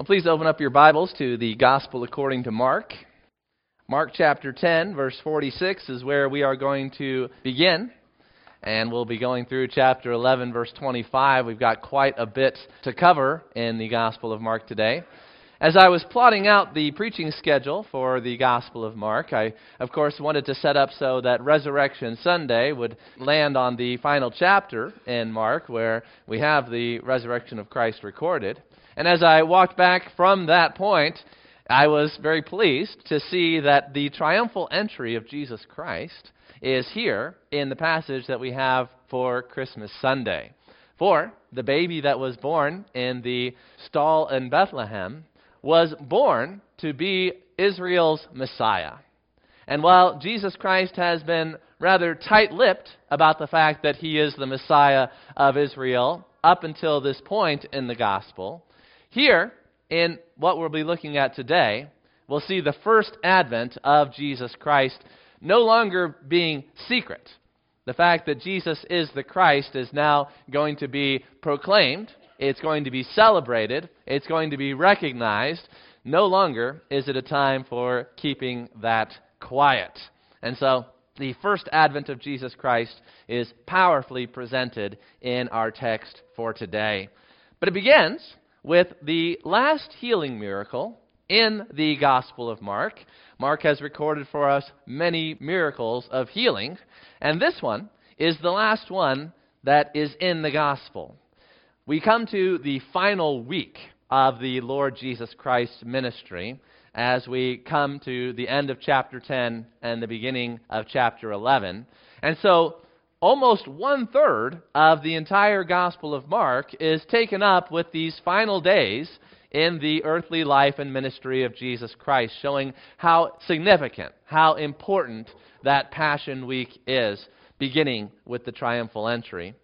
Well, please open up your Bibles to the Gospel according to Mark. Mark chapter 10, verse 46 is where we are going to begin. And we'll be going through chapter 11, verse 25. We've got quite a bit to cover in the Gospel of Mark today. As I was plotting out the preaching schedule for the Gospel of Mark, I, of course, wanted to set up so that Resurrection Sunday would land on the final chapter in Mark, where we have the resurrection of Christ recorded. And as I walked back from that point, I was very pleased to see that the triumphal entry of Jesus Christ is here in the passage that we have for Christmas Sunday. For the baby that was born in the stall in Bethlehem was born to be Israel's Messiah. And while Jesus Christ has been rather tight lipped about the fact that he is the Messiah of Israel up until this point in the gospel, here, in what we'll be looking at today, we'll see the first advent of Jesus Christ no longer being secret. The fact that Jesus is the Christ is now going to be proclaimed, it's going to be celebrated, it's going to be recognized. No longer is it a time for keeping that quiet. And so, the first advent of Jesus Christ is powerfully presented in our text for today. But it begins with the last healing miracle in the Gospel of Mark. Mark has recorded for us many miracles of healing, and this one is the last one that is in the Gospel. We come to the final week of the Lord Jesus Christ's ministry as we come to the end of chapter 10 and the beginning of chapter 11. And so almost one third of the entire Gospel of Mark is taken up with these final days in the earthly life and ministry of Jesus Christ, showing how significant, how important that Passion Week is, beginning with the triumphal entry.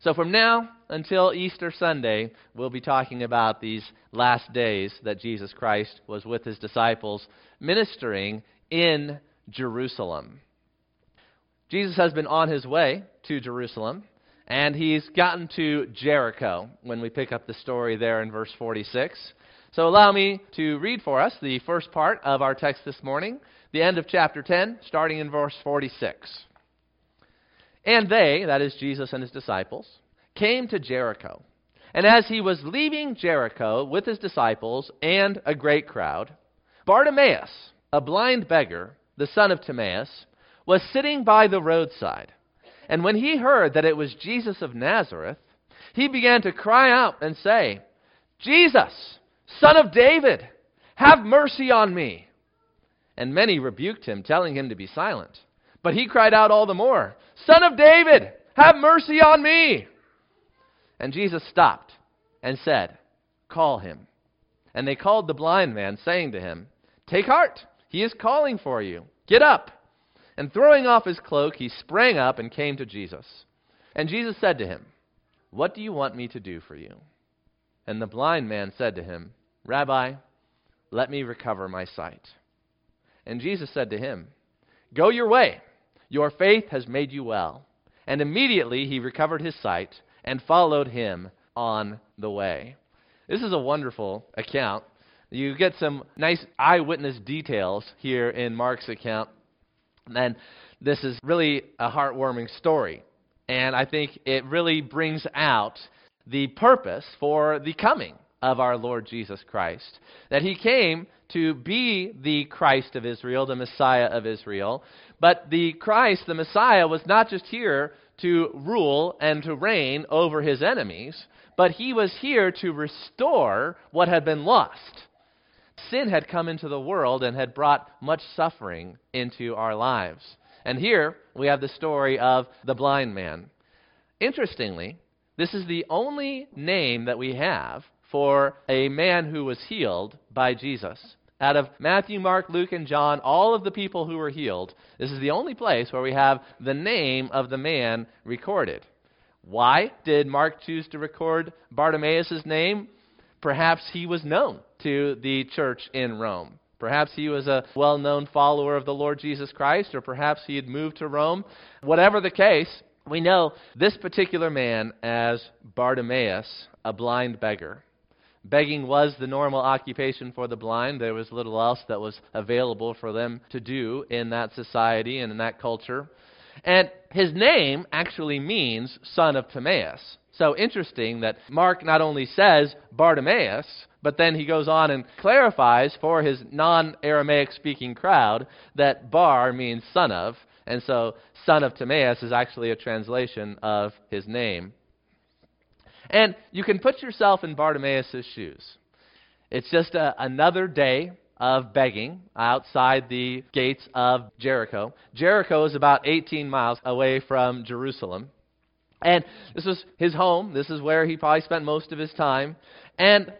So, from now until Easter Sunday, we'll be talking about these last days that Jesus Christ was with his disciples ministering in Jerusalem. Jesus has been on his way to Jerusalem, and he's gotten to Jericho when we pick up the story there in verse 46. So allow me to read for us the first part of our text this morning, the end of chapter 10, starting in verse 46. And they, that is Jesus and his disciples, came to Jericho. And as he was leaving Jericho with his disciples and a great crowd, Bartimaeus, a blind beggar, the son of Timaeus, was sitting by the roadside. And when he heard that it was Jesus of Nazareth, he began to cry out and say, Jesus, son of David, have mercy on me. And many rebuked him, telling him to be silent. But he cried out all the more, Son of David, have mercy on me. And Jesus stopped and said, Call him. And they called the blind man, saying to him, Take heart, he is calling for you. Get up. And throwing off his cloak, he sprang up and came to Jesus. And Jesus said to him, What do you want me to do for you? And the blind man said to him, Rabbi, let me recover my sight. And Jesus said to him, Go your way. Your faith has made you well. And immediately he recovered his sight and followed him on the way. This is a wonderful account. You get some nice eyewitness details here in Mark's account and this is really a heartwarming story. And I think it really brings out the purpose for the coming of our Lord Jesus Christ. That he came to be the Christ of Israel, the Messiah of Israel. But the Christ, the Messiah, was not just here to rule and to reign over his enemies, but he was here to restore what had been lost sin had come into the world and had brought much suffering into our lives. And here we have the story of the blind man. Interestingly, this is the only name that we have for a man who was healed by Jesus. Out of Matthew, Mark, Luke, and John, all of the people who were healed, this is the only place where we have the name of the man recorded. Why did Mark choose to record Bartimaeus' name? Perhaps he was known to the church in Rome. Perhaps he was a well known follower of the Lord Jesus Christ, or perhaps he had moved to Rome. Whatever the case, we know this particular man as Bartimaeus, a blind beggar. Begging was the normal occupation for the blind. There was little else that was available for them to do in that society and in that culture. And his name actually means son of Timaeus. So interesting that Mark not only says Bartimaeus, but then he goes on and clarifies for his non Aramaic speaking crowd that Bar means son of, and so son of Timaeus is actually a translation of his name. And you can put yourself in Bartimaeus' shoes. It's just a, another day of begging outside the gates of Jericho. Jericho is about 18 miles away from Jerusalem. And this was his home. This is where he probably spent most of his time. And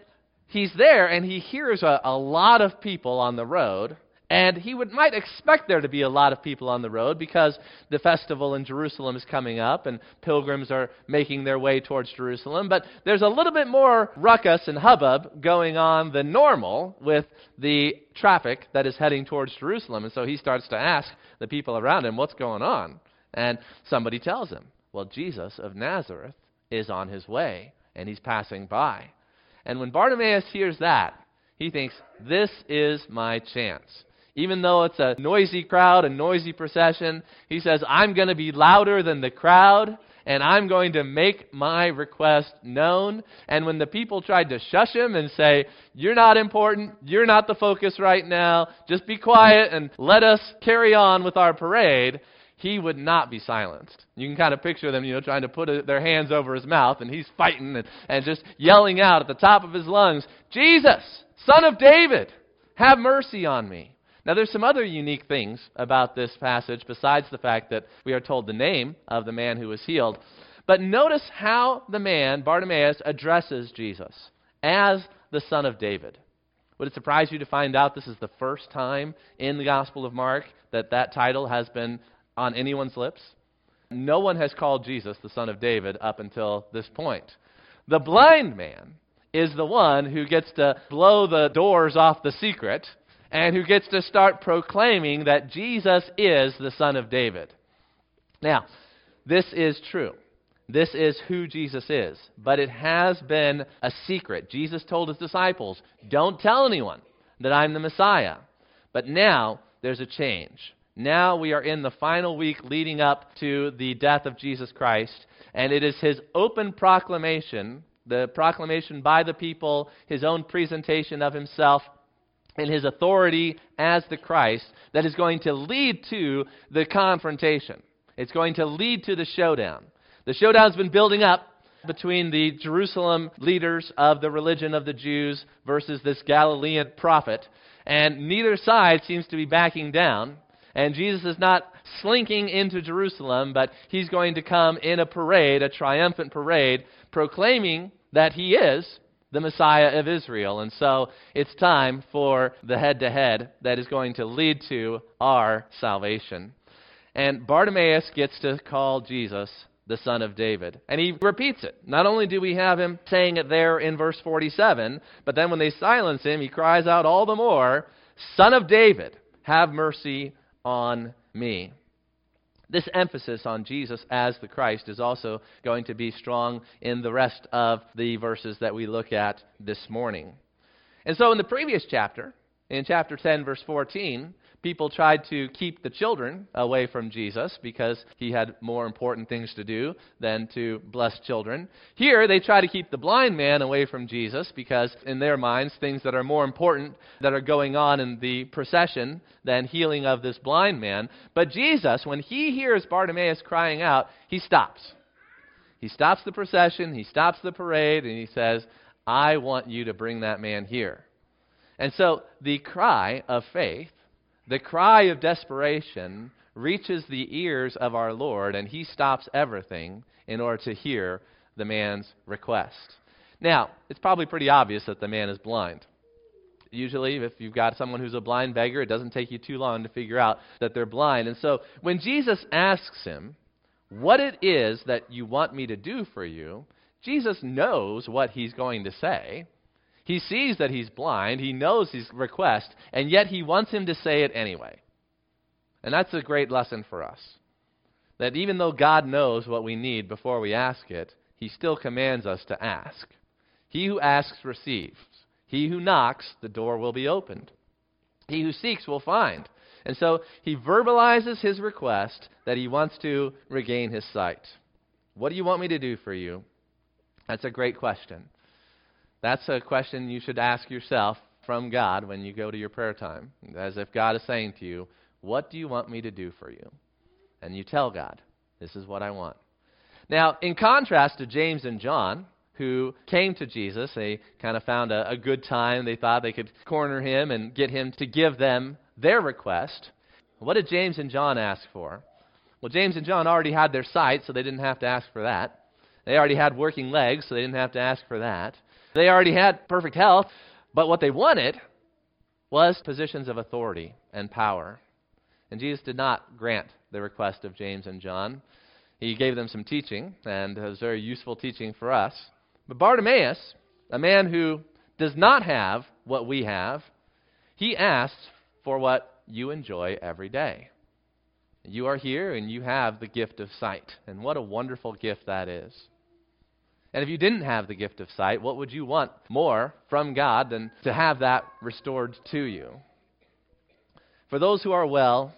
he's there and he hears a, a lot of people on the road and he would, might expect there to be a lot of people on the road because the festival in Jerusalem is coming up and pilgrims are making their way towards Jerusalem. But there's a little bit more ruckus and hubbub going on than normal with the traffic that is heading towards Jerusalem. And so he starts to ask the people around him, What's going on? And somebody tells him, Well, Jesus of Nazareth is on his way and he's passing by. And when Bartimaeus hears that, he thinks, This is my chance. Even though it's a noisy crowd, a noisy procession, he says, I'm going to be louder than the crowd, and I'm going to make my request known. And when the people tried to shush him and say, You're not important, you're not the focus right now, just be quiet and let us carry on with our parade, he would not be silenced. You can kind of picture them, you know, trying to put a, their hands over his mouth, and he's fighting and, and just yelling out at the top of his lungs, Jesus, son of David, have mercy on me. Now, there's some other unique things about this passage besides the fact that we are told the name of the man who was healed. But notice how the man, Bartimaeus, addresses Jesus as the son of David. Would it surprise you to find out this is the first time in the Gospel of Mark that that title has been on anyone's lips? No one has called Jesus the son of David up until this point. The blind man is the one who gets to blow the doors off the secret and who gets to start proclaiming that Jesus is the Son of David. Now, this is true. This is who Jesus is. But it has been a secret. Jesus told his disciples, Don't tell anyone that I'm the Messiah. But now there's a change. Now we are in the final week leading up to the death of Jesus Christ, and it is his open proclamation, the proclamation by the people, his own presentation of himself and his authority as the Christ that is going to lead to the confrontation. It's going to lead to the showdown. The showdown's been building up between the Jerusalem leaders of the religion of the Jews versus this Galilean prophet, and neither side seems to be backing down. And Jesus is not slinking into Jerusalem, but he's going to come in a parade, a triumphant parade, proclaiming that he is the Messiah of Israel. And so it's time for the head to head that is going to lead to our salvation. And Bartimaeus gets to call Jesus the son of David. And he repeats it. Not only do we have him saying it there in verse 47, but then when they silence him, he cries out all the more, Son of David, have mercy on me. This emphasis on Jesus as the Christ is also going to be strong in the rest of the verses that we look at this morning. And so, in the previous chapter, in chapter 10, verse 14, people tried to keep the children away from Jesus because he had more important things to do than to bless children. Here, they try to keep the blind man away from Jesus because, in their minds, things that are more important that are going on in the procession than healing of this blind man. But Jesus, when he hears Bartimaeus crying out, he stops. He stops the procession, he stops the parade, and he says, I want you to bring that man here. And so the cry of faith the cry of desperation reaches the ears of our Lord, and he stops everything in order to hear the man's request. Now, it's probably pretty obvious that the man is blind. Usually, if you've got someone who's a blind beggar, it doesn't take you too long to figure out that they're blind. And so, when Jesus asks him, What it is that you want me to do for you, Jesus knows what he's going to say. He sees that he's blind, he knows his request, and yet he wants him to say it anyway. And that's a great lesson for us. That even though God knows what we need before we ask it, he still commands us to ask. He who asks receives. He who knocks, the door will be opened. He who seeks will find. And so he verbalizes his request that he wants to regain his sight. What do you want me to do for you? That's a great question. That's a question you should ask yourself from God when you go to your prayer time. As if God is saying to you, What do you want me to do for you? And you tell God, This is what I want. Now, in contrast to James and John, who came to Jesus, they kind of found a, a good time. They thought they could corner him and get him to give them their request. What did James and John ask for? Well, James and John already had their sight, so they didn't have to ask for that. They already had working legs, so they didn't have to ask for that. They already had perfect health, but what they wanted was positions of authority and power. And Jesus did not grant the request of James and John. He gave them some teaching, and it was very useful teaching for us. But Bartimaeus, a man who does not have what we have, he asks for what you enjoy every day. You are here and you have the gift of sight. And what a wonderful gift that is. And if you didn't have the gift of sight, what would you want more from God than to have that restored to you? For those who are well,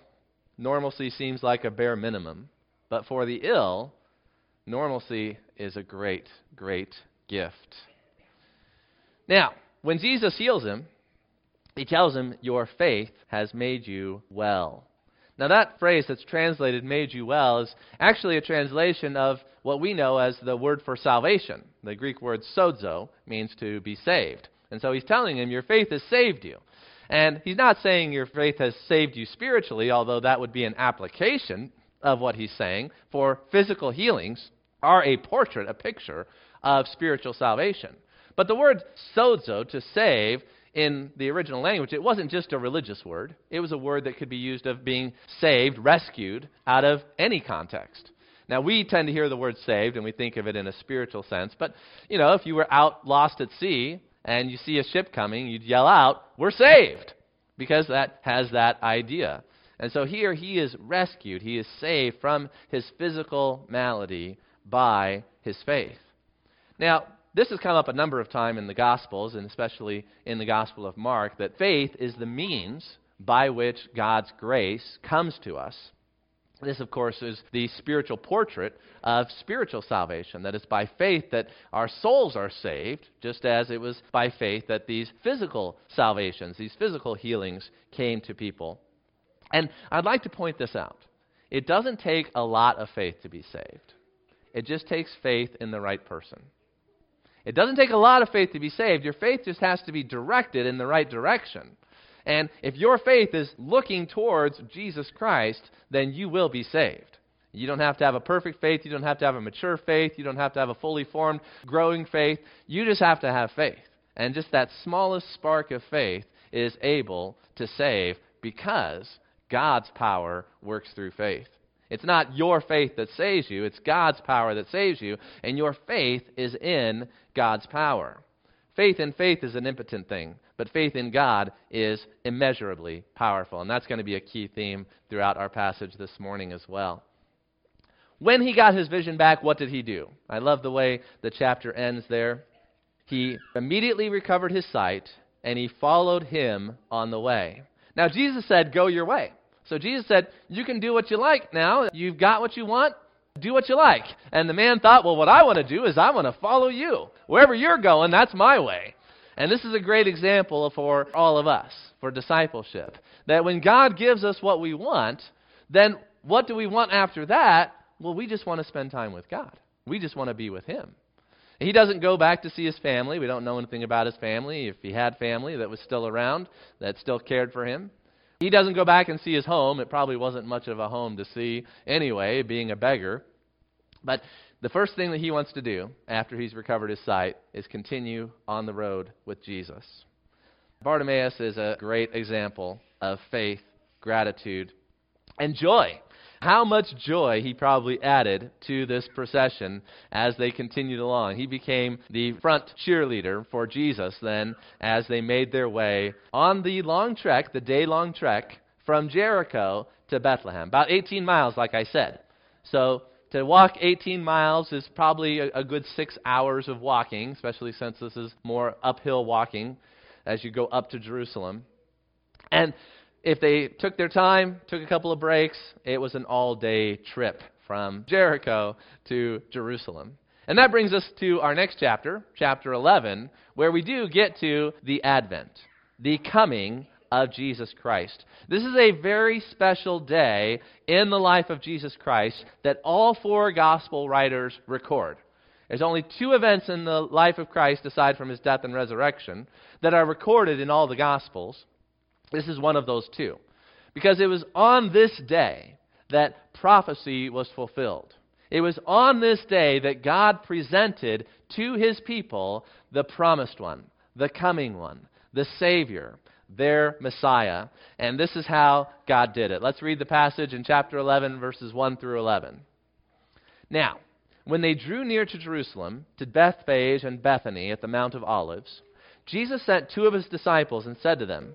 normalcy seems like a bare minimum. But for the ill, normalcy is a great, great gift. Now, when Jesus heals him, he tells him, Your faith has made you well. Now, that phrase that's translated, made you well, is actually a translation of what we know as the word for salvation. The Greek word sozo means to be saved. And so he's telling him, Your faith has saved you. And he's not saying your faith has saved you spiritually, although that would be an application of what he's saying, for physical healings are a portrait, a picture of spiritual salvation. But the word sozo, to save, in the original language, it wasn't just a religious word. It was a word that could be used of being saved, rescued out of any context. Now, we tend to hear the word saved and we think of it in a spiritual sense. But, you know, if you were out lost at sea and you see a ship coming, you'd yell out, We're saved! Because that has that idea. And so here he is rescued. He is saved from his physical malady by his faith. Now, this has come up a number of times in the Gospels, and especially in the Gospel of Mark, that faith is the means by which God's grace comes to us. This, of course, is the spiritual portrait of spiritual salvation. That it's by faith that our souls are saved, just as it was by faith that these physical salvations, these physical healings came to people. And I'd like to point this out. It doesn't take a lot of faith to be saved, it just takes faith in the right person. It doesn't take a lot of faith to be saved. Your faith just has to be directed in the right direction. And if your faith is looking towards Jesus Christ, then you will be saved. You don't have to have a perfect faith. You don't have to have a mature faith. You don't have to have a fully formed, growing faith. You just have to have faith. And just that smallest spark of faith is able to save because God's power works through faith. It's not your faith that saves you, it's God's power that saves you, and your faith is in God's power. Faith in faith is an impotent thing, but faith in God is immeasurably powerful. And that's going to be a key theme throughout our passage this morning as well. When he got his vision back, what did he do? I love the way the chapter ends there. He immediately recovered his sight, and he followed him on the way. Now, Jesus said, Go your way. So Jesus said, You can do what you like now. You've got what you want. Do what you like. And the man thought, Well, what I want to do is I want to follow you. Wherever you're going, that's my way. And this is a great example for all of us, for discipleship. That when God gives us what we want, then what do we want after that? Well, we just want to spend time with God. We just want to be with Him. He doesn't go back to see his family. We don't know anything about his family. If he had family that was still around, that still cared for him. He doesn't go back and see his home. It probably wasn't much of a home to see anyway, being a beggar. But the first thing that he wants to do after he's recovered his sight is continue on the road with Jesus. Bartimaeus is a great example of faith, gratitude, and joy how much joy he probably added to this procession as they continued along. He became the front cheerleader for Jesus then as they made their way on the long trek, the day long trek from Jericho to Bethlehem. About 18 miles, like I said. So To walk 18 miles is probably a, a good six hours of walking, especially since this is more uphill walking as you go up to Jerusalem. And if they took their time, took a couple of breaks, it was an all day trip from Jericho to Jerusalem. And that brings us to our next chapter, chapter 11, where we do get to the Advent, the coming of Jesus Christ. This is a very special day in the life of Jesus Christ that all four gospel writers record. There's only two events in the life of Christ, aside from his death and resurrection, that are recorded in all the gospels. This is one of those two. Because it was on this day that prophecy was fulfilled. It was on this day that God presented to his people the promised one, the coming one, the Savior, their Messiah. And this is how God did it. Let's read the passage in chapter 11, verses 1 through 11. Now, when they drew near to Jerusalem, to Bethphage and Bethany at the Mount of Olives, Jesus sent two of his disciples and said to them,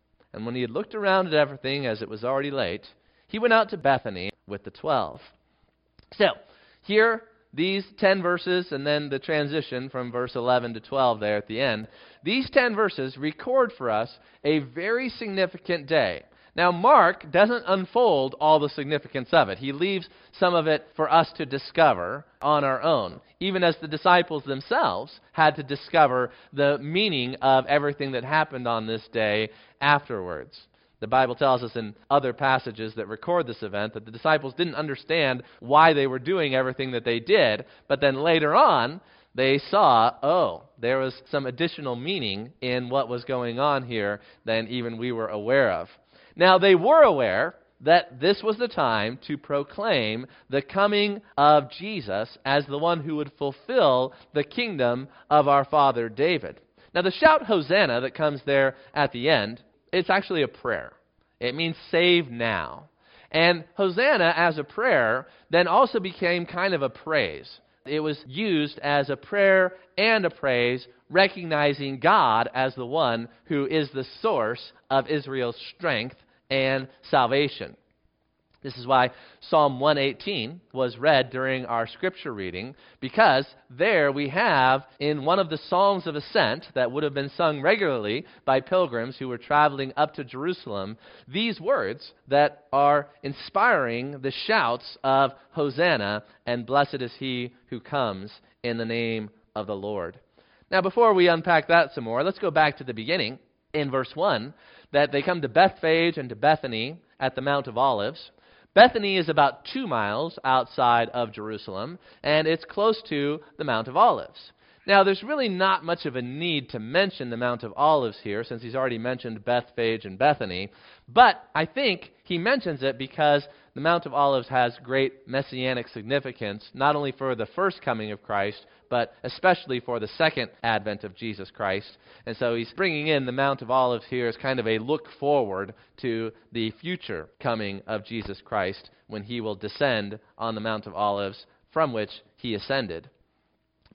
And when he had looked around at everything, as it was already late, he went out to Bethany with the twelve. So, here these 10 verses and then the transition from verse 11 to 12 there at the end, these 10 verses record for us a very significant day. Now, Mark doesn't unfold all the significance of it. He leaves some of it for us to discover on our own, even as the disciples themselves had to discover the meaning of everything that happened on this day afterwards. The Bible tells us in other passages that record this event that the disciples didn't understand why they were doing everything that they did, but then later on, they saw, oh, there was some additional meaning in what was going on here than even we were aware of. Now, they were aware that this was the time to proclaim the coming of Jesus as the one who would fulfill the kingdom of our father David. Now, the shout Hosanna that comes there at the end it's actually a prayer. It means save now. And Hosanna as a prayer then also became kind of a praise. It was used as a prayer and a praise, recognizing God as the one who is the source of Israel's strength and salvation. This is why Psalm 118 was read during our scripture reading, because there we have in one of the Psalms of Ascent that would have been sung regularly by pilgrims who were traveling up to Jerusalem, these words that are inspiring the shouts of Hosanna and blessed is he who comes in the name of the Lord. Now, before we unpack that some more, let's go back to the beginning in verse 1 that they come to Bethphage and to Bethany at the Mount of Olives. Bethany is about two miles outside of Jerusalem, and it's close to the Mount of Olives. Now, there's really not much of a need to mention the Mount of Olives here, since he's already mentioned Bethphage and Bethany. But I think he mentions it because the Mount of Olives has great messianic significance, not only for the first coming of Christ, but especially for the second advent of Jesus Christ. And so he's bringing in the Mount of Olives here as kind of a look forward to the future coming of Jesus Christ when he will descend on the Mount of Olives from which he ascended.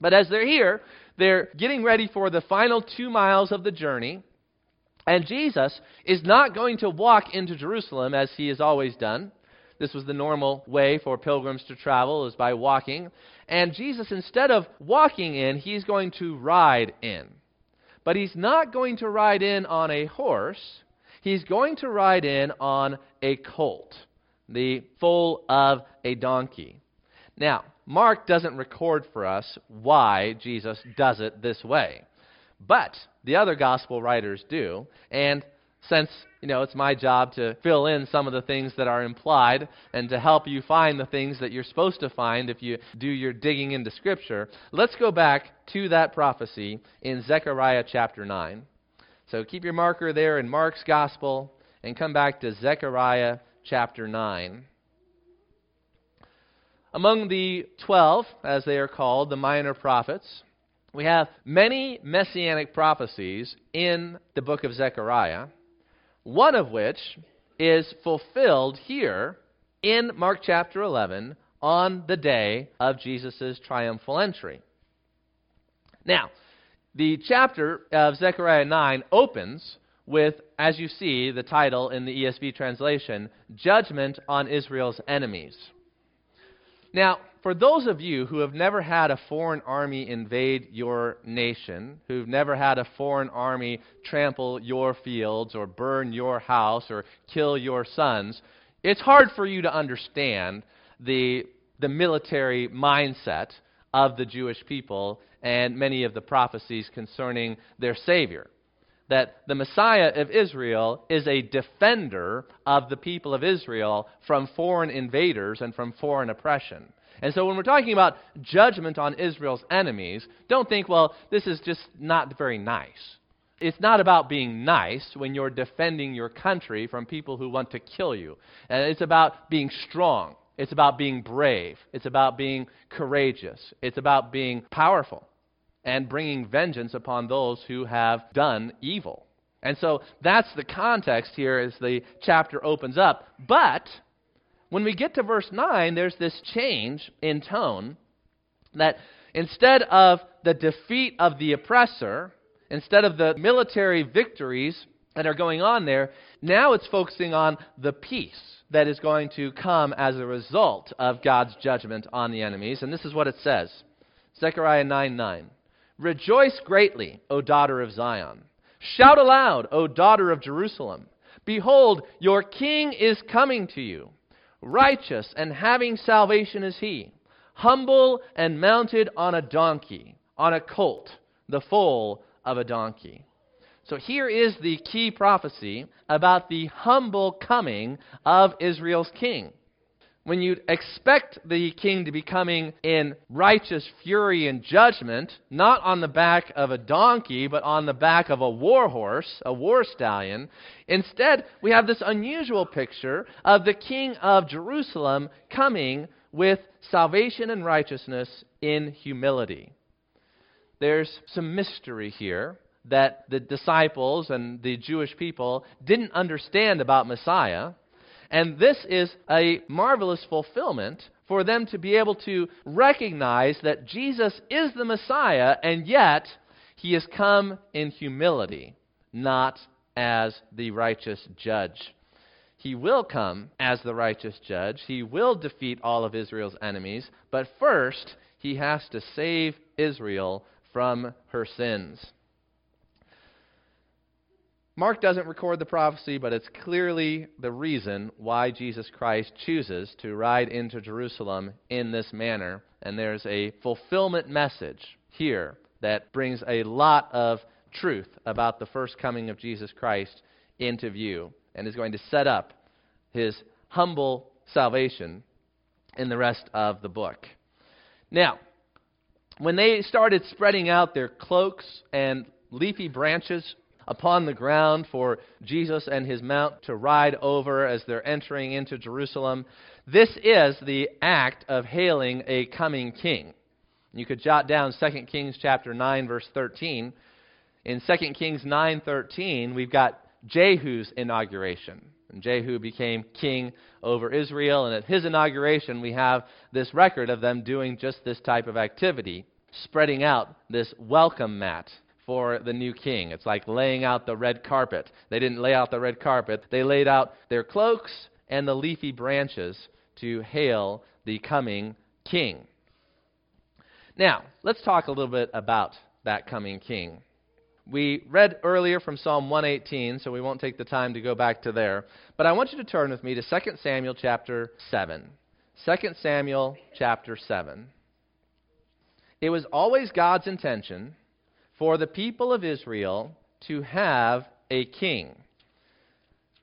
But as they're here, they're getting ready for the final two miles of the journey. And Jesus is not going to walk into Jerusalem as he has always done. This was the normal way for pilgrims to travel, is by walking. And Jesus, instead of walking in, he's going to ride in. But he's not going to ride in on a horse. He's going to ride in on a colt, the foal of a donkey. Now, Mark doesn't record for us why Jesus does it this way. But the other gospel writers do. And since, you know, it's my job to fill in some of the things that are implied and to help you find the things that you're supposed to find if you do your digging into Scripture, let's go back to that prophecy in Zechariah chapter 9. So keep your marker there in Mark's gospel and come back to Zechariah chapter 9. Among the twelve, as they are called, the minor prophets, we have many messianic prophecies in the book of Zechariah, one of which is fulfilled here in Mark chapter 11 on the day of Jesus' triumphal entry. Now, the chapter of Zechariah 9 opens with, as you see, the title in the ESV translation, Judgment on Israel's Enemies. Now, for those of you who have never had a foreign army invade your nation, who've never had a foreign army trample your fields or burn your house or kill your sons, it's hard for you to understand the, the military mindset of the Jewish people and many of the prophecies concerning their Savior. That the Messiah of Israel is a defender of the people of Israel from foreign invaders and from foreign oppression. And so when we're talking about judgment on Israel's enemies, don't think, well, this is just not very nice. It's not about being nice when you're defending your country from people who want to kill you. And it's about being strong. It's about being brave. It's about being courageous. It's about being powerful and bringing vengeance upon those who have done evil. And so that's the context here as the chapter opens up. But when we get to verse 9, there's this change in tone that instead of the defeat of the oppressor, instead of the military victories that are going on there, now it's focusing on the peace that is going to come as a result of God's judgment on the enemies. And this is what it says Zechariah 9 9. Rejoice greatly, O daughter of Zion. Shout aloud, O daughter of Jerusalem. Behold, your king is coming to you. Righteous and having salvation is he, humble and mounted on a donkey, on a colt, the foal of a donkey. So here is the key prophecy about the humble coming of Israel's king when you'd expect the king to be coming in righteous fury and judgment, not on the back of a donkey, but on the back of a war horse, a war stallion, instead we have this unusual picture of the king of Jerusalem coming with salvation and righteousness in humility. There's some mystery here that the disciples and the Jewish people didn't understand about Messiah and this is a marvelous fulfillment for them to be able to recognize that Jesus is the Messiah, and yet he has come in humility, not as the righteous judge. He will come as the righteous judge. He will defeat all of Israel's enemies. But first, he has to save Israel from her sins. Mark doesn't record the prophecy, but it's clearly the reason why Jesus Christ chooses to ride into Jerusalem in this manner. And there's a fulfillment message here that brings a lot of truth about the first coming of Jesus Christ into view and is going to set up his humble salvation in the rest of the book. Now, when they started spreading out their cloaks and leafy branches upon the ground for Jesus and his mount to ride over as they're entering into Jerusalem. This is the act of hailing a coming king. You could jot down 2 Kings chapter 9 verse 13. In 2 Kings 9:13, we've got Jehu's inauguration. And Jehu became king over Israel, and at his inauguration, we have this record of them doing just this type of activity, spreading out this welcome mat for the new king. It's like laying out the red carpet. They didn't lay out the red carpet, they laid out their cloaks and the leafy branches to hail the coming king. Now, let's talk a little bit about that coming king. We read earlier from Psalm 118, so we won't take the time to go back to there. But I want you to turn with me to 2 Samuel chapter 7. 2 Samuel chapter 7. It was always God's intention for the people of Israel to have a king.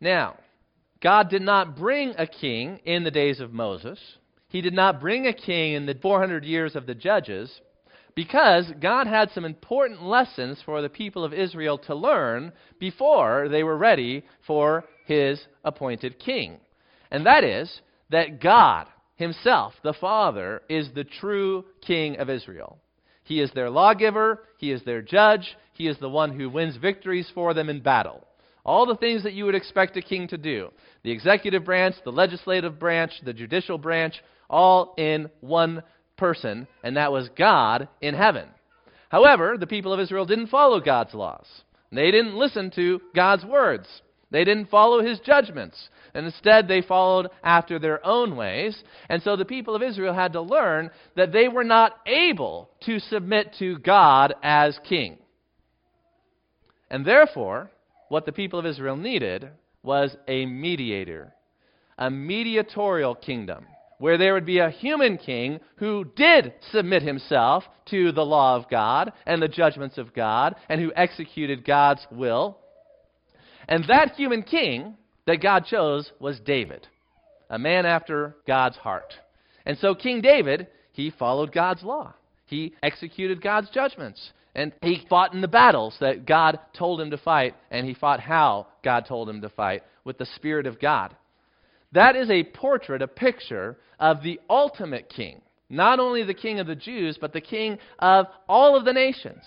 Now, God did not bring a king in the days of Moses. He did not bring a king in the 400 years of the judges because God had some important lessons for the people of Israel to learn before they were ready for his appointed king. And that is that God himself, the Father, is the true king of Israel. He is their lawgiver, he is their judge, he is the one who wins victories for them in battle. All the things that you would expect a king to do the executive branch, the legislative branch, the judicial branch, all in one person, and that was God in heaven. However, the people of Israel didn't follow God's laws. They didn't listen to God's words. They didn't follow his judgments. And instead, they followed after their own ways. And so the people of Israel had to learn that they were not able to submit to God as king. And therefore, what the people of Israel needed was a mediator, a mediatorial kingdom, where there would be a human king who did submit himself to the law of God and the judgments of God and who executed God's will. And that human king that God chose was David, a man after God's heart. And so King David, he followed God's law. He executed God's judgments. And he fought in the battles that God told him to fight, and he fought how God told him to fight with the Spirit of God. That is a portrait, a picture of the ultimate king. Not only the king of the Jews, but the king of all of the nations,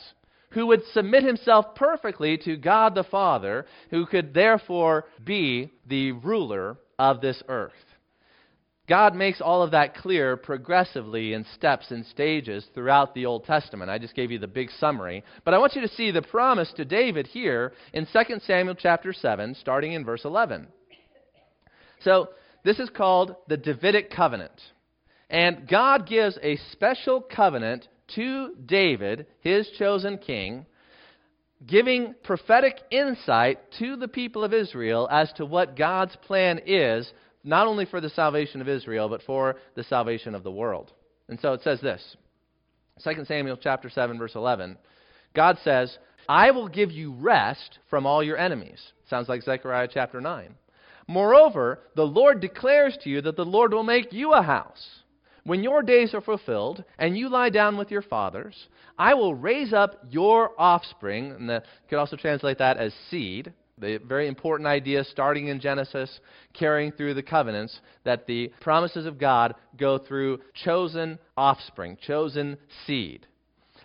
who would submit himself perfectly to God the Father, who could therefore be the ruler of this earth. God makes all of that clear progressively in steps and stages throughout the Old Testament. I just gave you the big summary. But I want you to see the promise to David here in 2 Samuel chapter 7, starting in verse 11. So, this is called the Davidic covenant. And God gives a special covenant to David, his chosen king, giving prophetic insight to the people of Israel as to what God's plan is not only for the salvation of Israel, but for the salvation of the world. And so it says this 2 Samuel chapter 7, verse 11. God says, I will give you rest from all your enemies. Sounds like Zechariah chapter 9. Moreover, the Lord declares to you that the Lord will make you a house. When your days are fulfilled and you lie down with your fathers, I will raise up your offspring, and the, you could also translate that as seed, the very important idea starting in Genesis, carrying through the covenants, that the promises of God go through chosen offspring, chosen seed.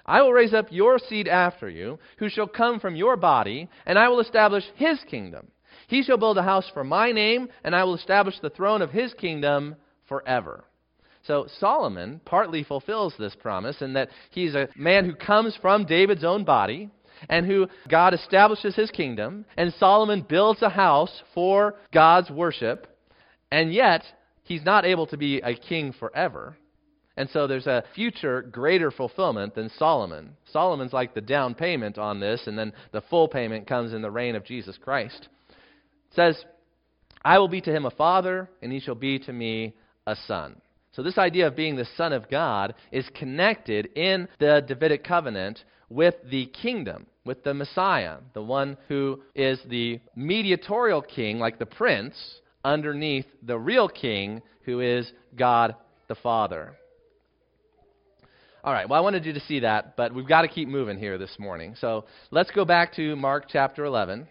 I will raise up your seed after you, who shall come from your body, and I will establish his kingdom. He shall build a house for my name, and I will establish the throne of his kingdom forever. So Solomon partly fulfills this promise in that he's a man who comes from David's own body and who God establishes his kingdom, and Solomon builds a house for God's worship, and yet he's not able to be a king forever. And so there's a future greater fulfillment than Solomon. Solomon's like the down payment on this, and then the full payment comes in the reign of Jesus Christ. It says, I will be to him a father, and he shall be to me a son. So, this idea of being the Son of God is connected in the Davidic covenant with the kingdom, with the Messiah, the one who is the mediatorial king, like the prince, underneath the real king, who is God the Father. All right, well, I wanted you to see that, but we've got to keep moving here this morning. So let's go back to Mark chapter 11.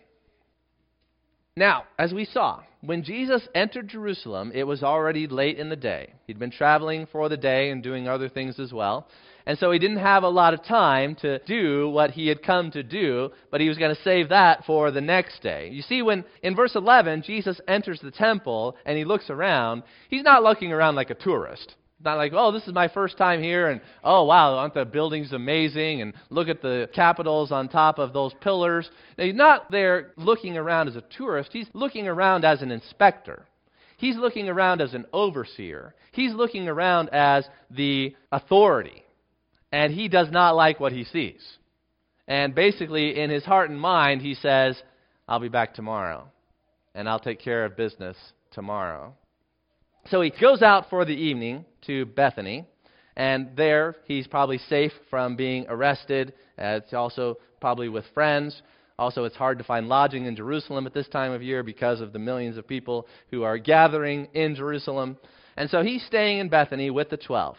Now, as we saw, when Jesus entered Jerusalem, it was already late in the day. He'd been traveling for the day and doing other things as well. And so he didn't have a lot of time to do what he had come to do, but he was going to save that for the next day. You see, when in verse 11, Jesus enters the temple and he looks around, he's not looking around like a tourist. Not like, oh, this is my first time here, and oh, wow, aren't the buildings amazing? And look at the capitals on top of those pillars. Now, he's not there looking around as a tourist, he's looking around as an inspector. He's looking around as an overseer. He's looking around as the authority. And he does not like what he sees. And basically, in his heart and mind, he says, I'll be back tomorrow. And I'll take care of business tomorrow. So he goes out for the evening to Bethany, and there he's probably safe from being arrested. Uh, it's also probably with friends. Also, it's hard to find lodging in Jerusalem at this time of year because of the millions of people who are gathering in Jerusalem. And so he's staying in Bethany with the twelve.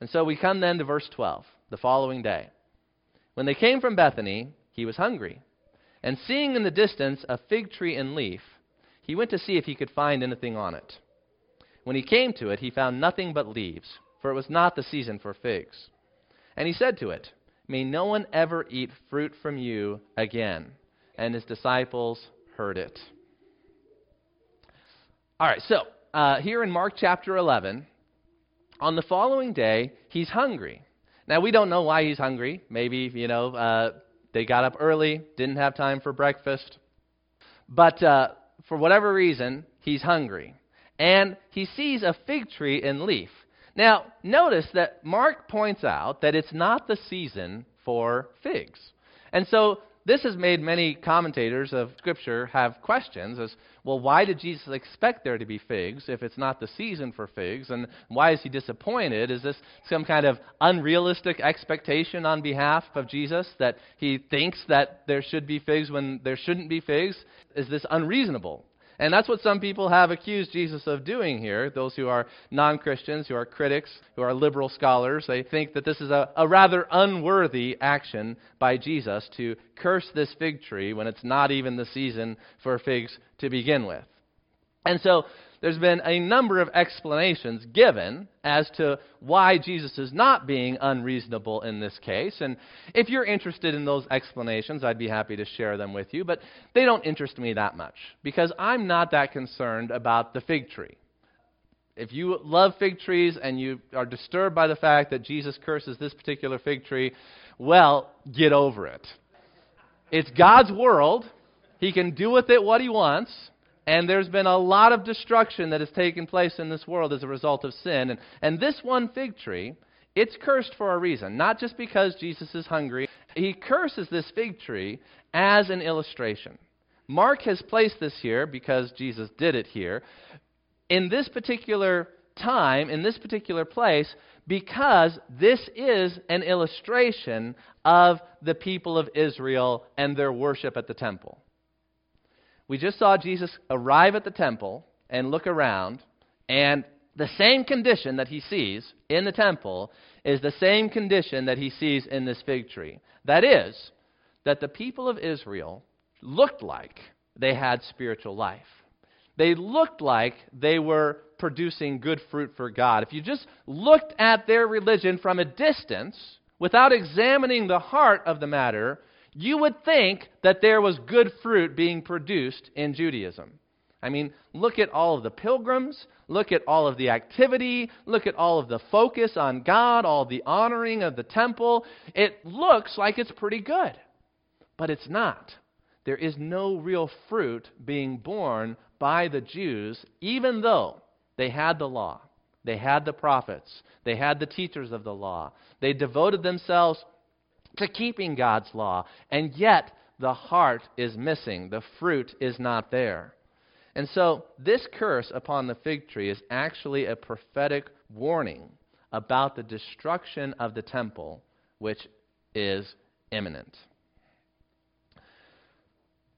And so we come then to verse 12, the following day. When they came from Bethany, he was hungry. And seeing in the distance a fig tree in leaf, he went to see if he could find anything on it. When he came to it, he found nothing but leaves, for it was not the season for figs. And he said to it, May no one ever eat fruit from you again. And his disciples heard it. All right, so uh, here in Mark chapter 11, on the following day, he's hungry. Now, we don't know why he's hungry. Maybe, you know, uh, they got up early, didn't have time for breakfast. But uh, for whatever reason, he's hungry. And he sees a fig tree in leaf. Now, notice that Mark points out that it's not the season for figs. And so this has made many commentators of Scripture have questions as well, why did Jesus expect there to be figs if it's not the season for figs? And why is he disappointed? Is this some kind of unrealistic expectation on behalf of Jesus that he thinks that there should be figs when there shouldn't be figs? Is this unreasonable? And that's what some people have accused Jesus of doing here. Those who are non Christians, who are critics, who are liberal scholars, they think that this is a, a, rather unworthy action by Jesus to curse this fig tree when it's not even the season for figs to begin with. And so there's been a number of explanations given as to why Jesus is not being unreasonable in this case. And if you're interested in those explanations, I'd be happy to share them with you. But they don't interest me that much because I'm not that concerned about the fig tree. If you love fig trees and you are disturbed by the fact that Jesus curses this particular fig tree, well, get over it. It's God's world. He can do with it what he wants. And there's been a lot of destruction that has taken place in this world as a result of sin. And, and this one fig tree, it's cursed for a reason, not just because Jesus is hungry. He curses this fig tree as an illustration. Mark has placed this here because Jesus did it here. In this particular time, in this particular place, because this is an illustration of the people of Israel and their worship at the temple. We just saw Jesus arrive at the temple and look around, and the same condition that he sees in the temple is the same condition that he sees in this fig tree. That is, that the people of Israel looked like they had spiritual life. They looked like they were producing good fruit for God. If you just looked at their religion from a distance, without examining the heart of the matter, you would think that there was good fruit being produced in Judaism. I mean, look at all of the pilgrims, look at all of the activity, look at all of the focus on God, all the honoring of the temple. It looks like it's pretty good, but it's not. There is no real fruit being borne by the Jews, even though they had the law, they had the prophets, they had the teachers of the law. They devoted themselves to keeping God's law, and yet the heart is missing. The fruit is not there. And so, this curse upon the fig tree is actually a prophetic warning about the destruction of the temple, which is imminent.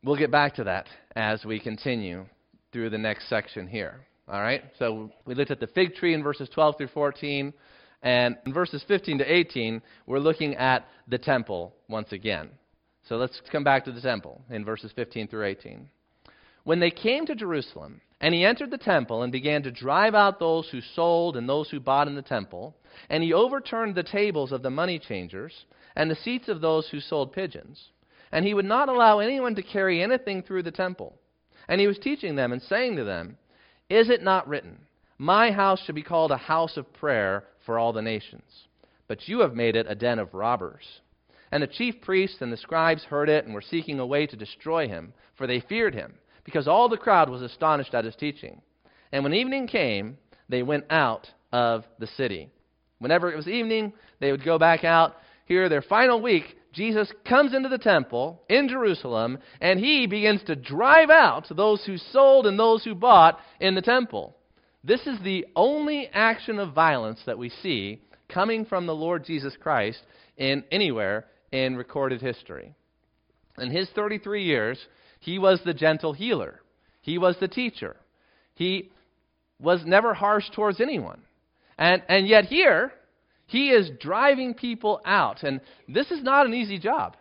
We'll get back to that as we continue through the next section here. All right? So, we looked at the fig tree in verses 12 through 14. And in verses 15 to 18, we're looking at the temple once again. So let's come back to the temple in verses 15 through 18. When they came to Jerusalem, and he entered the temple and began to drive out those who sold and those who bought in the temple, and he overturned the tables of the money changers and the seats of those who sold pigeons. And he would not allow anyone to carry anything through the temple. And he was teaching them and saying to them, Is it not written, My house shall be called a house of prayer for all the nations. But you have made it a den of robbers. And the chief priests and the scribes heard it and were seeking a way to destroy him, for they feared him, because all the crowd was astonished at his teaching. And when evening came, they went out of the city. Whenever it was evening, they would go back out. Here, their final week, Jesus comes into the temple in Jerusalem, and he begins to drive out those who sold and those who bought in the temple. This is the only action of violence that we see coming from the Lord Jesus Christ in anywhere in recorded history. In his 33 years, he was the gentle healer. He was the teacher. He was never harsh towards anyone. And, and yet here, he is driving people out. And this is not an easy job.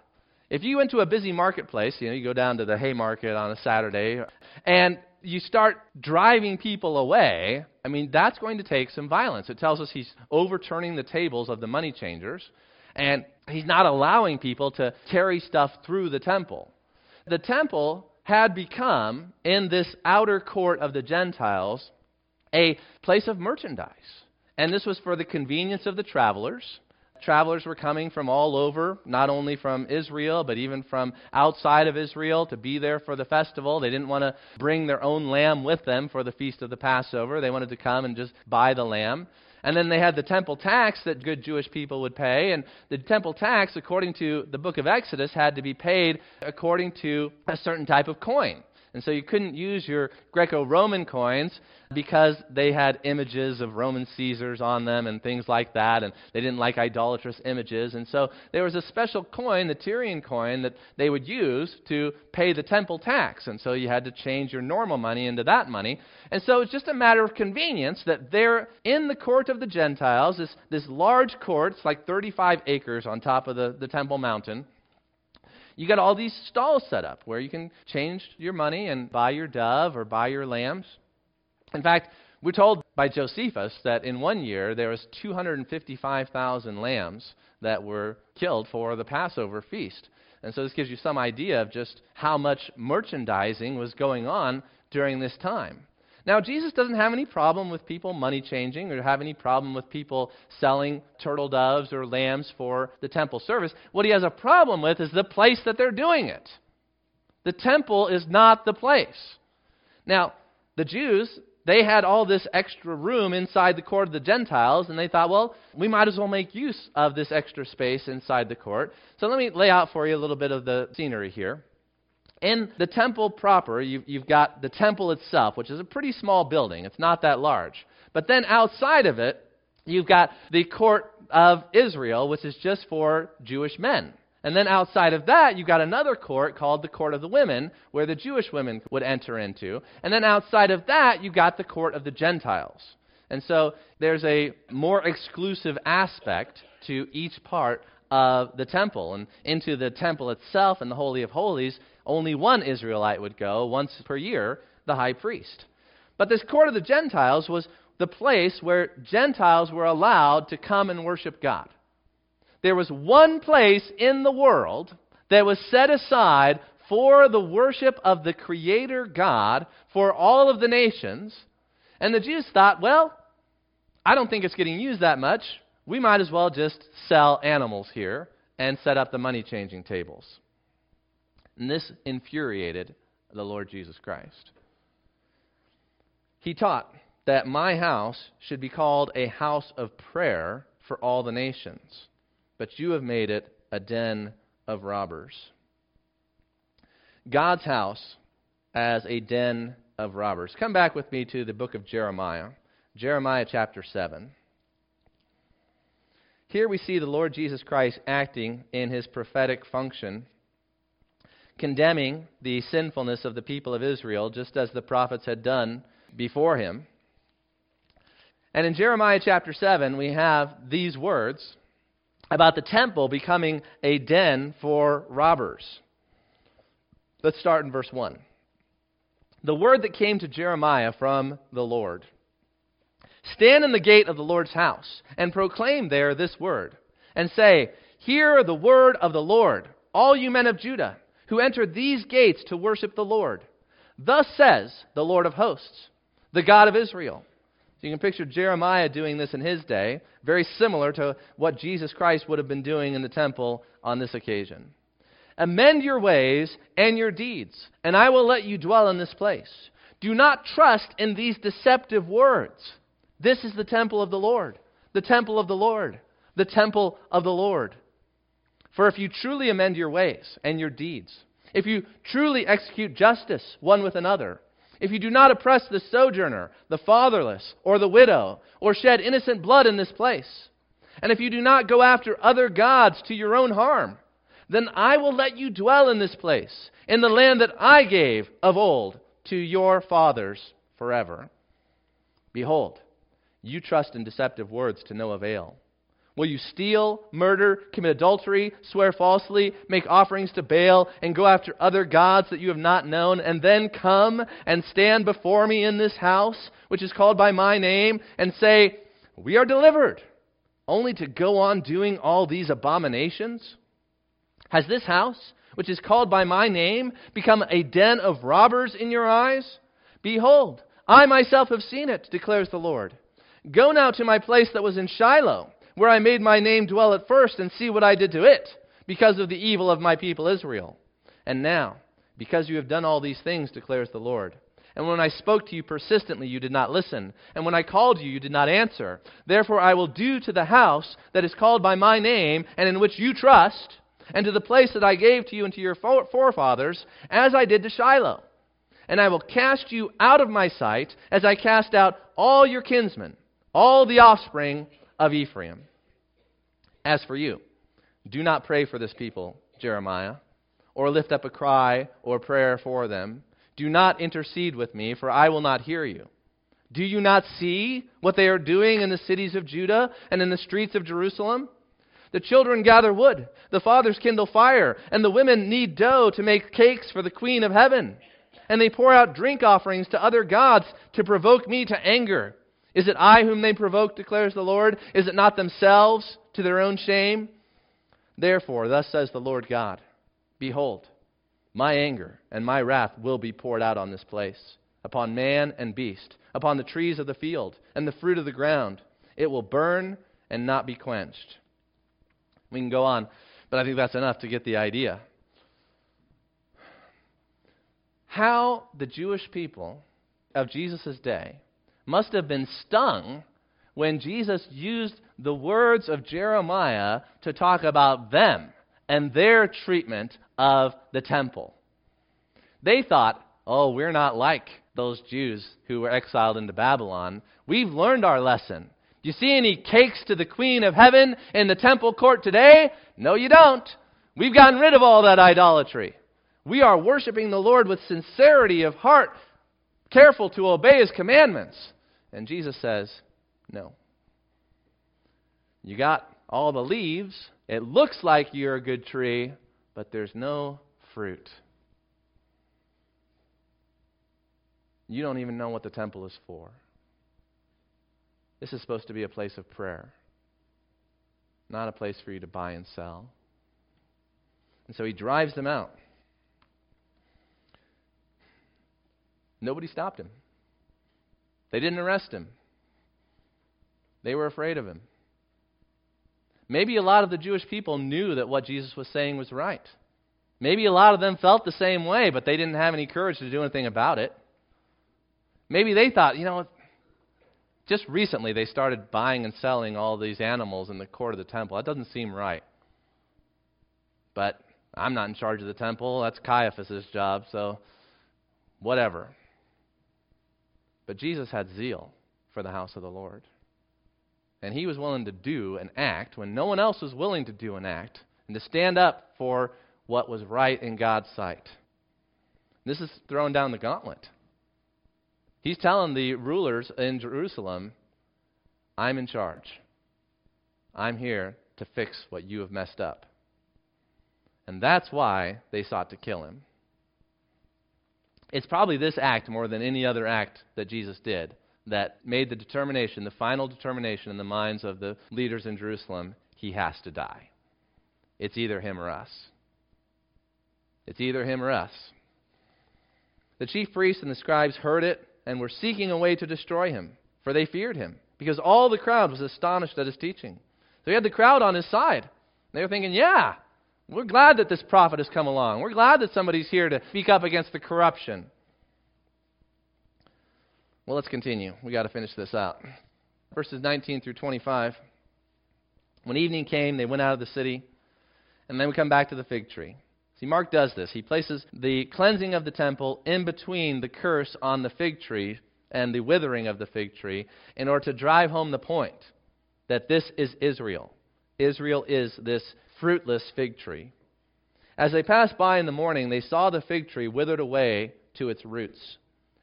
If you went to a busy marketplace, you know, you go down to the Haymarket on a Saturday, and you start driving people away, I mean, that's going to take some violence. It tells us he's overturning the tables of the money changers, and he's not allowing people to carry stuff through the temple. The temple had become, in this outer court of the Gentiles, a place of merchandise. And this was for the convenience of the travelers. Travelers were coming from all over, not only from Israel, but even from outside of Israel to be there for the festival. They didn't want to bring their own lamb with them for the feast of the Passover. They wanted to come and just buy the lamb. And then they had the temple tax that good Jewish people would pay. And the temple tax, according to the book of Exodus, had to be paid according to a certain type of coin. And so you couldn't use your Greco Roman coins because they had images of Roman Caesars on them and things like that, and they didn't like idolatrous images. And so there was a special coin, the Tyrian coin, that they would use to pay the temple tax. And so you had to change your normal money into that money. And so it's just a matter of convenience that there in the court of the Gentiles, this, this large court, it's like 35 acres on top of the, the Temple Mountain you got all these stalls set up where you can change your money and buy your dove or buy your lambs. In fact, we're told by Josephus that in one year there was 255,000 lambs that were killed for the Passover feast. And so this gives you some idea of just how much merchandising was going on during this time. Now, Jesus doesn't have any problem with people money changing or have any problem with people selling turtle doves or lambs for the temple service. What he has a problem with is the place that they're doing it. The temple is not the place. Now, the Jews, they had all this extra room inside the court of the Gentiles, and they thought, well, we might as well make use of this extra space inside the court. So let me lay out for you a little bit of the scenery here. In the temple proper, you've, you've got the temple itself, which is a pretty small building. It's not that large. But then outside of it, you've got the court of Israel, which is just for Jewish men. And then outside of that, you've got another court called the court of the women, where the Jewish women would enter into. And then outside of that, you've got the court of the Gentiles. And so there's a more exclusive aspect to each part of the temple. And into the temple itself and the Holy of Holies, only one Israelite would go once per year, the high priest. But this court of the Gentiles was the place where Gentiles were allowed to come and worship God. There was one place in the world that was set aside for the worship of the Creator God for all of the nations. And the Jews thought, well, I don't think it's getting used that much. We might as well just sell animals here and set up the money changing tables. And this infuriated the Lord Jesus Christ. He taught that my house should be called a house of prayer for all the nations, but you have made it a den of robbers. God's house as a den of robbers. Come back with me to the book of Jeremiah, Jeremiah chapter 7. Here we see the Lord Jesus Christ acting in his prophetic function condemning the sinfulness of the people of Israel, just as the prophets had done before him. And in Jeremiah chapter 7, we have these words about the temple becoming a den for robbers. Let's start in verse 1. The word that came to Jeremiah from the Lord Stand in the gate of the Lord's house and proclaim there this word, and say, Hear the word of the Lord, all you men of Judah who entered these gates to worship the Lord. Thus says the Lord of hosts, the God of Israel. So you can picture Jeremiah doing this in his day, very similar to what Jesus Christ would have been doing in the temple on this occasion. Amend your ways and your deeds, and I will let you dwell in this place. Do not trust in these deceptive words. This is the temple of the Lord, the temple of the Lord, the temple of the Lord. For if you truly amend your ways and your deeds, if you truly execute justice one with another, if you do not oppress the sojourner, the fatherless, or the widow, or shed innocent blood in this place, and if you do not go after other gods to your own harm, then I will let you dwell in this place, in the land that I gave of old to your fathers forever. Behold, you trust in deceptive words to no avail. Will you steal, murder, commit adultery, swear falsely, make offerings to Baal, and go after other gods that you have not known, and then come and stand before me in this house, which is called by my name, and say, We are delivered, only to go on doing all these abominations? Has this house, which is called by my name, become a den of robbers in your eyes? Behold, I myself have seen it, declares the Lord. Go now to my place that was in Shiloh where I made my name dwell at first, and see what I did to it, because of the evil of my people Israel. And now, because you have done all these things, declares the Lord. And when I spoke to you persistently, you did not listen. And when I called you, you did not answer. Therefore, I will do to the house that is called by my name, and in which you trust, and to the place that I gave to you and to your forefathers, as I did to Shiloh. And I will cast you out of my sight, as I cast out all your kinsmen, all the offspring of Ephraim. As for you, do not pray for this people, Jeremiah, or lift up a cry or prayer for them. Do not intercede with me, for I will not hear you. Do you not see what they are doing in the cities of Judah and in the streets of Jerusalem? The children gather wood, the fathers kindle fire, and the women knead dough to make cakes for the queen of heaven. And they pour out drink offerings to other gods to provoke me to anger. Is it I whom they provoke, declares the Lord? Is it not themselves to their own shame? Therefore, thus says the Lord God Behold, my anger and my wrath will be poured out on this place, upon man and beast, upon the trees of the field and the fruit of the ground. It will burn and not be quenched. We can go on, but I think that's enough to get the idea. How the Jewish people of Jesus' day must have been stung when Jesus used the words of Jeremiah to talk about them and their treatment of the temple. They thought, oh, we're not like those Jews who were exiled into Babylon. We've learned our lesson. Do you see any cakes to the Queen of Heaven in the temple court today? No, you don't. We've gotten rid of all that idolatry. We are worshiping the Lord with sincerity of heart, careful to obey His commandments. And Jesus says, No. You got all the leaves. It looks like you're a good tree, but there's no fruit. You don't even know what the temple is for. This is supposed to be a place of prayer, not a place for you to buy and sell. And so he drives them out. Nobody stopped him. They didn't arrest him, they were afraid of him. Maybe a lot of the Jewish people knew that what Jesus was saying was right. Maybe a lot of them felt the same way, but they didn't have any courage to do anything about it. Maybe they thought, you know, just recently they started buying and selling all these animals in the court of the temple. That doesn't seem right. But I'm not in charge of the temple. That's Caiaphas' job, so whatever. But Jesus had zeal for the house of the Lord. And he was willing to do an act when no one else was willing to do an act and to stand up for what was right in God's sight. This is throwing down the gauntlet. He's telling the rulers in Jerusalem, I'm in charge. I'm here to fix what you have messed up. And that's why they sought to kill him. It's probably this act more than any other act that Jesus did that made the determination, the final determination in the minds of the leaders in Jerusalem he has to die. It's either him or us. It's either him or us. The chief priests and the scribes heard it and were seeking a way to destroy him, for they feared him, because all the crowd was astonished at his teaching. So he had the crowd on his side. They were thinking, yeah, we're glad that this prophet has come along. We're glad that somebody's here to speak up against the corruption. Well, let's continue. we got to finish this out. Verses 19 through 25. When evening came, they went out of the city, and then we come back to the fig tree. See, Mark does this. He places the cleansing of the temple in between the curse on the fig tree and the withering of the fig tree in order to drive home the point that this is Israel. Israel is this fruitless fig tree. As they passed by in the morning, they saw the fig tree withered away to its roots.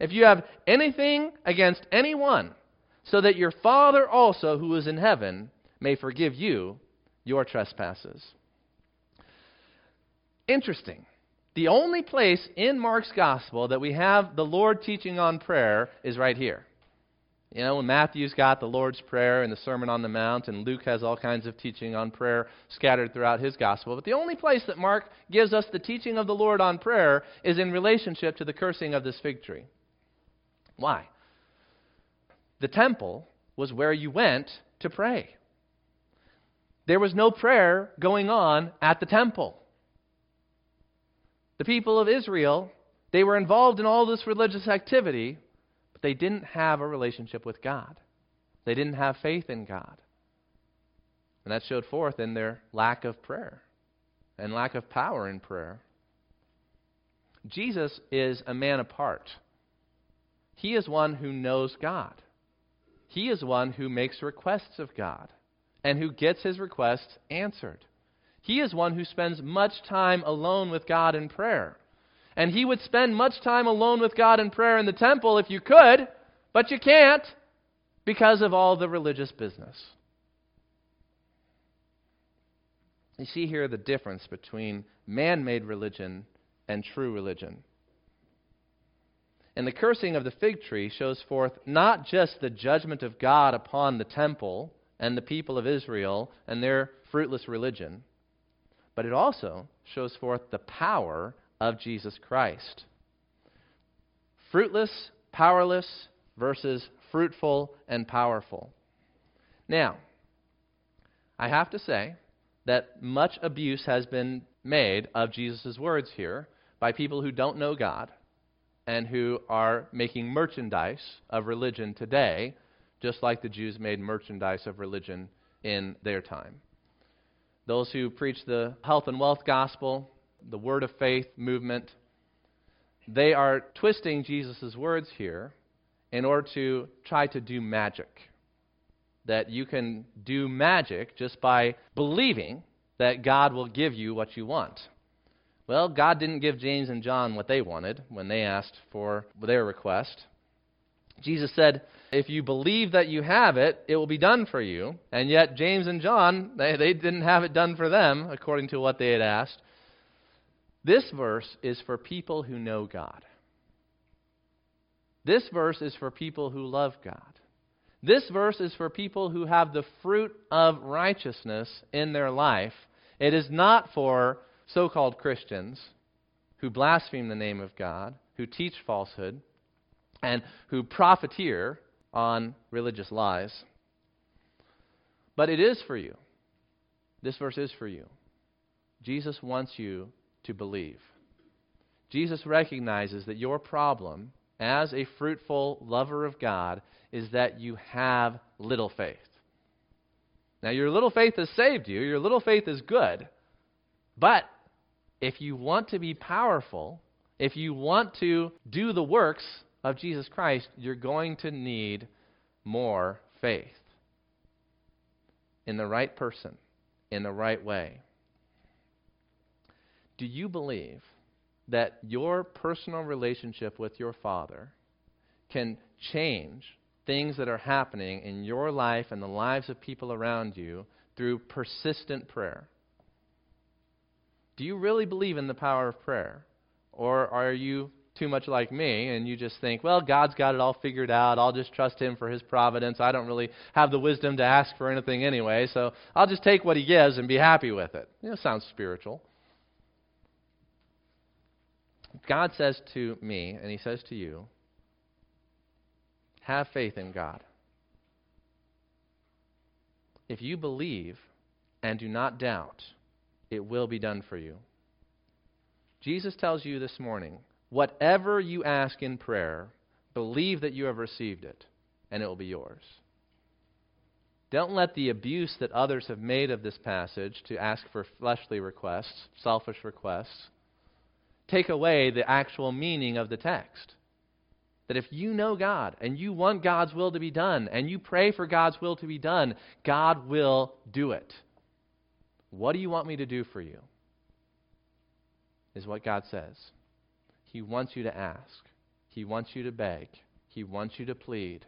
if you have anything against anyone, so that your Father also, who is in heaven, may forgive you your trespasses. Interesting. The only place in Mark's gospel that we have the Lord teaching on prayer is right here. You know, Matthew's got the Lord's Prayer and the Sermon on the Mount, and Luke has all kinds of teaching on prayer scattered throughout his gospel. But the only place that Mark gives us the teaching of the Lord on prayer is in relationship to the cursing of this fig tree. Why? The temple was where you went to pray. There was no prayer going on at the temple. The people of Israel, they were involved in all this religious activity, but they didn't have a relationship with God. They didn't have faith in God. And that showed forth in their lack of prayer and lack of power in prayer. Jesus is a man apart. He is one who knows God. He is one who makes requests of God and who gets his requests answered. He is one who spends much time alone with God in prayer. And he would spend much time alone with God in prayer in the temple if you could, but you can't because of all the religious business. You see here the difference between man made religion and true religion. And the cursing of the fig tree shows forth not just the judgment of God upon the temple and the people of Israel and their fruitless religion, but it also shows forth the power of Jesus Christ. Fruitless, powerless versus fruitful and powerful. Now, I have to say that much abuse has been made of Jesus' words here by people who don't know God and who are making merchandise of religion today, just like the Jews made merchandise of religion in their time. Those who preach the health and wealth gospel, the word of faith movement, they are twisting Jesus' words here in order to try to do magic. That you can do magic just by believing that God will give you what you want. Well, God didn't give James and John what they wanted when they asked for their request. Jesus said, If you believe that you have it, it will be done for you. And yet, James and John, they, they didn't have it done for them according to what they had asked. This verse is for people who know God. This verse is for people who love God. This verse is for people who have the fruit of righteousness in their life. It is not for so called Christians who blaspheme the name of God, who teach falsehood, and who profiteer on religious lies. But it is for you. This verse is for you. Jesus wants you to believe. Jesus recognizes that your problem as a fruitful lover of God is that you have little faith. Now, your little faith has saved you, your little faith is good, but if you want to be powerful, if you want to do the works of Jesus Christ, you're going to need more faith in the right person, in the right way. Do you believe that your personal relationship with your Father can change things that are happening in your life and the lives of people around you through persistent prayer? Do you really believe in the power of prayer? Or are you too much like me and you just think, well, God's got it all figured out. I'll just trust Him for His providence. I don't really have the wisdom to ask for anything anyway, so I'll just take what He gives and be happy with it. You know, sounds spiritual. God says to me, and He says to you, have faith in God. If you believe and do not doubt, it will be done for you. Jesus tells you this morning whatever you ask in prayer, believe that you have received it, and it will be yours. Don't let the abuse that others have made of this passage to ask for fleshly requests, selfish requests, take away the actual meaning of the text. That if you know God and you want God's will to be done and you pray for God's will to be done, God will do it. What do you want me to do for you? Is what God says. He wants you to ask, He wants you to beg, He wants you to plead,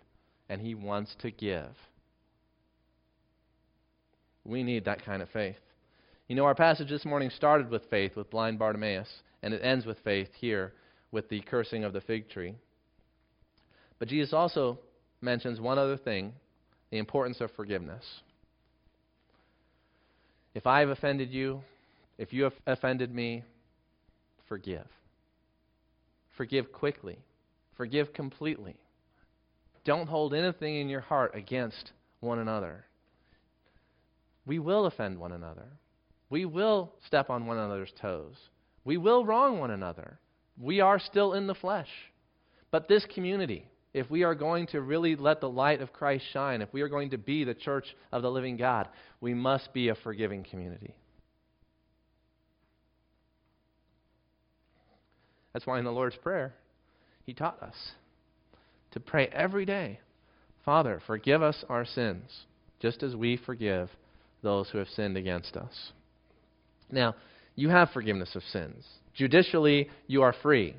and He wants to give. We need that kind of faith. You know, our passage this morning started with faith with blind Bartimaeus, and it ends with faith here with the cursing of the fig tree. But Jesus also mentions one other thing the importance of forgiveness. If I have offended you, if you have offended me, forgive. Forgive quickly. Forgive completely. Don't hold anything in your heart against one another. We will offend one another. We will step on one another's toes. We will wrong one another. We are still in the flesh. But this community, if we are going to really let the light of Christ shine, if we are going to be the church of the living God, we must be a forgiving community. That's why in the Lord's Prayer, He taught us to pray every day Father, forgive us our sins, just as we forgive those who have sinned against us. Now, you have forgiveness of sins. Judicially, you are free.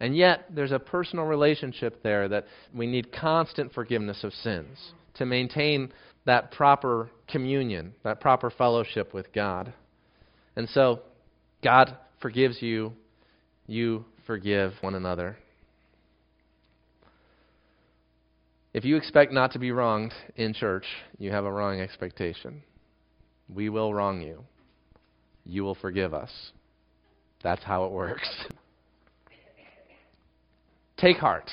And yet, there's a personal relationship there that we need constant forgiveness of sins to maintain that proper communion, that proper fellowship with God. And so, God forgives you, you forgive one another. If you expect not to be wronged in church, you have a wrong expectation. We will wrong you. You will forgive us. That's how it works. Take heart.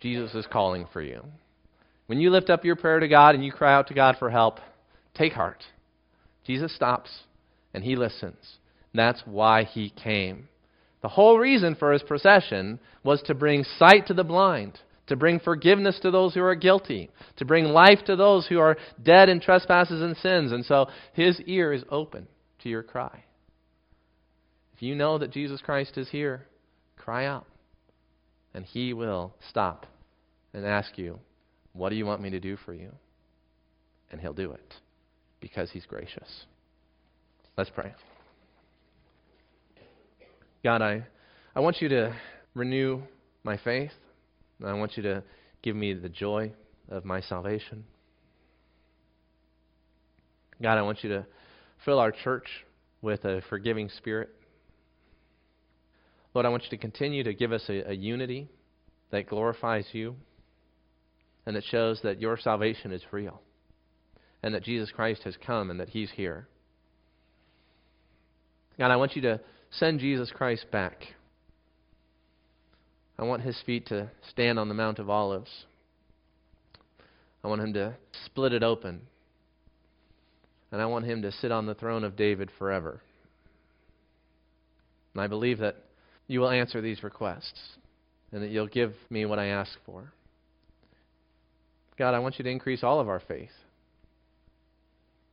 Jesus is calling for you. When you lift up your prayer to God and you cry out to God for help, take heart. Jesus stops and he listens. That's why he came. The whole reason for his procession was to bring sight to the blind, to bring forgiveness to those who are guilty, to bring life to those who are dead in trespasses and sins. And so his ear is open to your cry. If you know that Jesus Christ is here, cry out and He will stop and ask you, What do you want me to do for you? And He'll do it because He's gracious. Let's pray. God, I, I want you to renew my faith. I want you to give me the joy of my salvation. God, I want you to fill our church with a forgiving spirit. Lord, I want you to continue to give us a, a unity that glorifies you and that shows that your salvation is real and that Jesus Christ has come and that he's here. God, I want you to send Jesus Christ back. I want his feet to stand on the Mount of Olives. I want him to split it open. And I want him to sit on the throne of David forever. And I believe that you will answer these requests and that you'll give me what I ask for. God, I want you to increase all of our faith,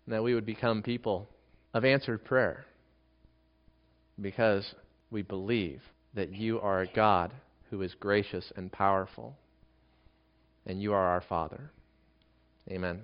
and that we would become people of answered prayer because we believe that you are a God who is gracious and powerful, and you are our Father. Amen.